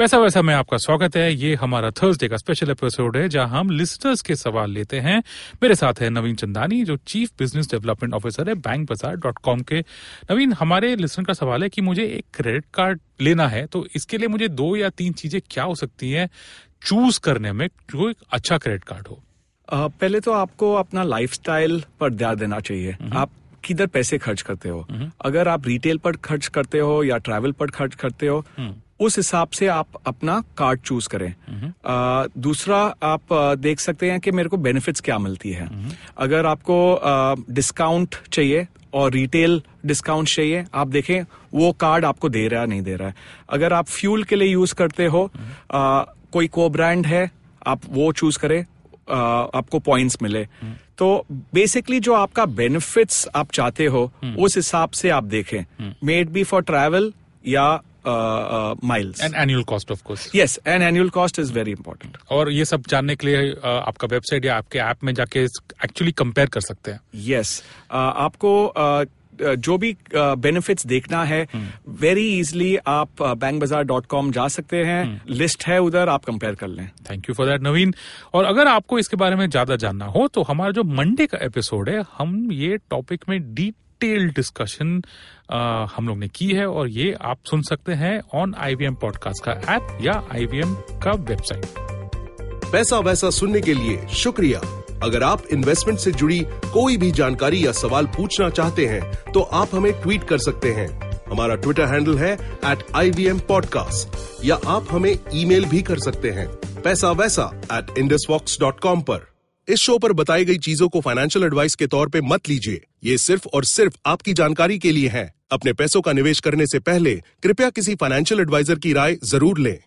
पैसा वैसा में आपका स्वागत है। ये हमारा थर्सडे का स्पेशल एपिसोड है जहाँ हम लिस्टर्स के सवाल लेते हैं। मेरे साथ है नवीन चंदानी जो चीफ बिज़नेस डेवलपमेंट ऑफिसर है बैंक बाज़ार डॉट कॉम के। नवीन हमारे लिस्टर का सवाल है कि मुझे एक क्रेडिट कार्ड लेना है तो इसके लिए मुझे दो या तीन चीज़ें क्या हो सकती हैं चूज़ करने में जो एक अच्छा क्रेडिट कार्ड हो? आ, पहले तो आपको अपना लाइफस्टाइल पर ध्यान देना चाहिए। आप किधर पैसे खर्च करते हो? अगर आप रिटेल पर खर्च करते हो या ट्रैवल पर खर्च करते हो उस हिसाब से आप अपना कार्ड चूज़ करें। आ, दूसरा आप देख सकते हैं कि मेरे को बेनिफिट्स क्या मिलती है। अगर आपको डिस्काउंट चाहिए और रिटेल डिस्काउंट चाहिए आप देखें वो कार्ड आपको दे रहा है नहीं दे रहा है। अगर आप फ्यूल के लिए यूज़ करते हो आ, कोई को ब्रांड है आप वो चूज़ करें आ, आपको पॉइंट्स मिले। तो बेसिकली जो आपका बेनिफिट्स आप चाहते हो उस हिसाब से आप देखें। मेड बी फॉर ट्रैवल या miles and annual cost of course yes and annual cost is very important और ये सब जानने के लिए अ, आपका वेबसाइट या आपके ऐप में जाके एक्चुअली कंपेयर कर सकते हैं। यस आपको uh, जो भी बेनिफिट्स देखना है वेरी इजली आप बैंक बाज़ार डॉट कॉम जा सकते हैं। लिस्ट है उधर आप कंपेयर कर लें। Thank you for that Naveen और अगर आपको इसके बारे में ज़्यादा जानना हो तो हमारा जो मंडे का एपिसोड है हम ये टॉपिक में डिटेल डिस्कशन हम लोग ने की है और ये आप सुन सकते हैं ऑन आईवीएम पॉडकास्ट का ऐप या आईवीएम का वेबसाइट पैसा वैसा सुनने के लिए शुक्रिया। अगर आप इन्वेस्टमेंट से जुड़ी कोई भी जानकारी या सवाल पूछना चाहते हैं तो आप हमें ट्वीट कर सकते हैं। हमारा ट्विटर हैंडल है at I V M podcast या आप हमें ईमेल भी कर सकते हैं Paisa Vaisa at indusvox dot com इस शो पर बताई गई चीज़ों को फाइनेंशियल एडवाइस के तौर पे मत लीजिए। ये सिर्फ़ और सिर्फ़ आपकी जानकारी के लिए है। अपने पैसों का निवेश करने से पहले कृपया किसी फाइनेंशियल एडवाइजर की राय ज़रूर लें।